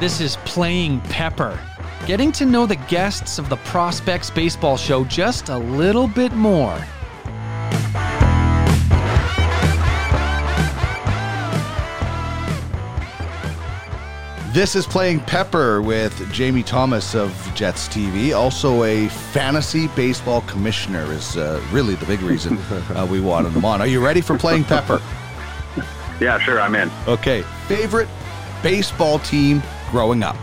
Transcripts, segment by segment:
This is Playing Pepper, getting to know the guests of the Prospects Baseball Show just a little bit more. This is Playing Pepper with Jamie Thomas of Jets TV. Also, a fantasy baseball commissioner is uh, really the big reason uh, we wanted him on. Are you ready for Playing Pepper? Yeah, sure, I'm in. Okay. Favorite baseball team growing up?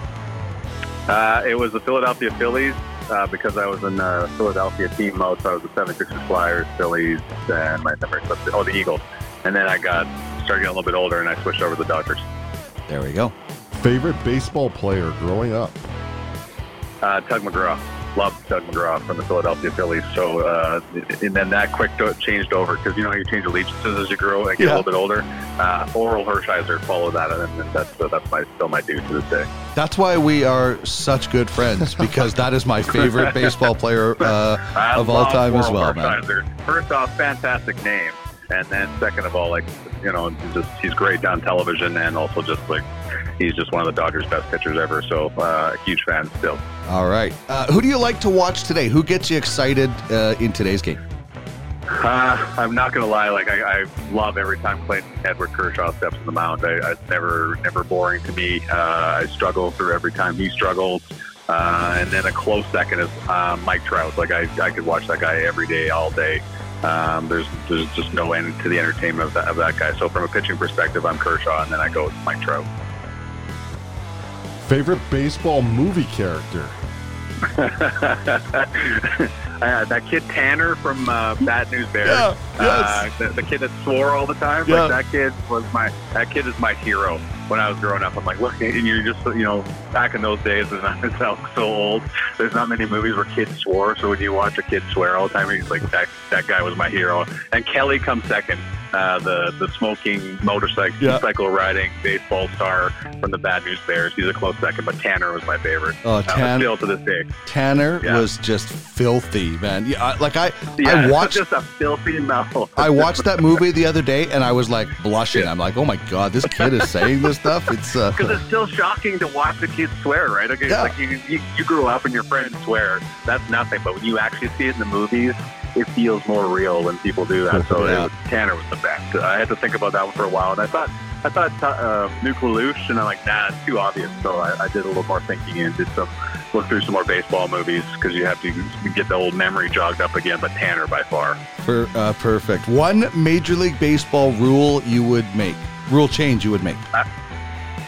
Uh, it was the Philadelphia Phillies uh, because I was in uh, Philadelphia team mode. So I was the 76ers, Flyers, Phillies, and my number oh the Eagles. And then I got started getting a little bit older, and I switched over to the Dodgers. There we go. Favorite baseball player growing up? Uh, Tug McGraw. Loved Doug McGraw from the Philadelphia Phillies. So, uh, and then that quick changed over because you know how you change allegiances as you grow and get Yeah. a little bit older. Uh, Orel Hershiser followed that, and, that's that's my still my dude to this day. That's why we are such good friends because that is my favorite baseball player uh, of all time as Orel well, man. First off, fantastic name, and then second of all, like you know, just he's great on television, and also just like he's just one of the Dodgers' best pitchers ever. So, uh, huge fan still. All right. Uh, who do you like to watch today? Who gets you excited uh, in today's game? Uh, I'm not gonna lie, like I, I love every time Clayton Edward Kershaw steps on the mound. I, it's never never boring to me. Uh, I struggle through every time he struggles. Uh, and then a close second is uh, Mike Trout. Like I, I could watch that guy every day, all day. Um, there's there's just no end to the entertainment of that, of that guy. So from a pitching perspective, I'm Kershaw, and then I go with Mike Trout. Favorite baseball movie character? uh, that kid Tanner from uh, Bad News Bears. Yeah, uh, the, the kid that swore all the time. Yeah. Like that kid was my that kid is my hero. When I was growing up, I'm like, look, and you're just you know back in those days, and I sound so old. There's not many movies where kids swore. So when you watch a kid swear all the time, he's like that that guy was my hero. And Kelly comes second. Uh, the the smoking motorcycle Yeah. cycle riding baseball star from the Bad News Bears. He's a close second, but Tanner was my favorite. Oh, Uh, Tan- still to this day. Tanner Yeah. was just filthy, man. Yeah, I- like I, Yeah, I watched, just a filthy mouth. I watched that movie the other day, and I was like blushing. I'm like, oh my god, this kid is saying this stuff. It's uh, Because it's still shocking to watch the kids swear, right? Okay, Yeah. like you, you, you grew up and your friends swear. That's nothing. But when you actually see it in the movies, it feels more real when people do that. So Yeah. it was, Tanner was the best. I had to think about that one for a while, and I thought I thought uh, Lelouch, and I'm like, nah, it's too obvious. So I, I did a little more thinking and did some look through some more baseball movies because you have to get the old memory jogged up again. But Tanner by far. per, uh, perfect. One Major League Baseball rule you would make, rule change you would make.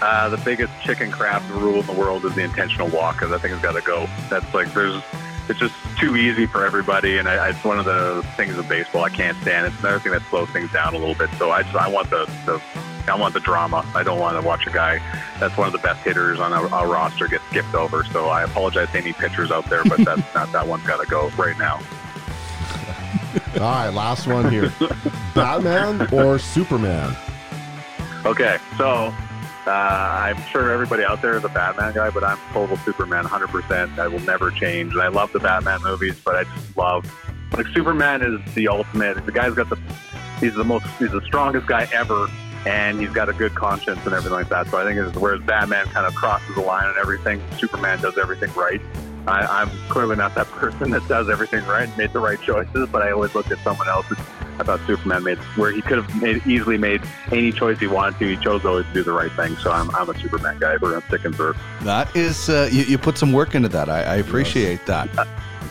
Uh, the biggest chicken crap rule in the world is the intentional walk because I think it's got to go. That's like there's, it's just too easy for everybody, and I, it's one of the things of baseball I can't stand. It's another thing that slows things down a little bit. So I just I want the, the I want the drama. I don't want to watch a guy that's one of the best hitters on a, a roster get skipped over. So I apologize to any pitchers out there, but that's not that one's got to go right now. All right, last one here. Batman or Superman? Okay, so uh, I'm sure everybody out there is a Batman guy, but I'm total Superman, 100%. I will never change. And I love the Batman movies, but I just love like Superman is the ultimate. The guy's got the he's the most he's the strongest guy ever, and he's got a good conscience and everything like that. So I think it's whereas Batman kind of crosses the line and everything, Superman does everything right. I, I'm clearly not that person that does everything right, and made the right choices, but I always looked at someone else. I thought Superman made where he could have made easily made any choice he wanted to. He chose always to do the right thing. So I'm, I'm a Superman guy. We're gonna stick and through. That is, uh, you, you put some work into that. I, I appreciate that.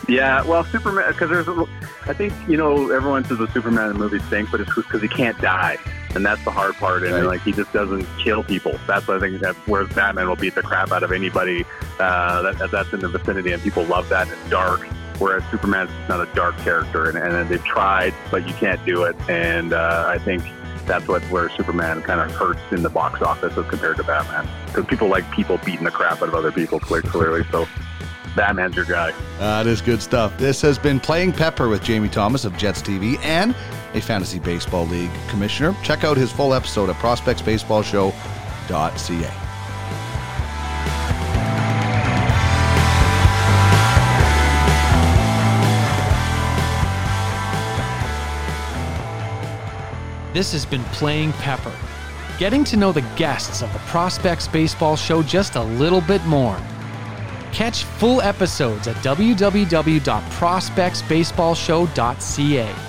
Yeah, well, Superman because there's, a, I think you know everyone says the Superman in the movie stink, but it's because he can't die, and that's the hard part. And Right. like he just doesn't kill people. That's what I think that where Batman will beat the crap out of anybody uh, that, that- that's in the vicinity, and people love that. And it's dark, whereas Superman's not a dark character, and, and they've tried, but you can't do it. And uh, I think that's what where Superman kind of hurts in the box office as compared to Batman, because people like people beating the crap out of other people clearly. So Batman's your guy. That is good stuff. This has been Playing Pepper with Jamie Thomas of Jets TV and a Fantasy Baseball League commissioner. Check out his full episode at prospectsbaseballshow.ca. This has been Playing Pepper. getting to know the guests of the Prospects Baseball Show just a little bit more. Catch full episodes at www.prospectsbaseballshow.ca.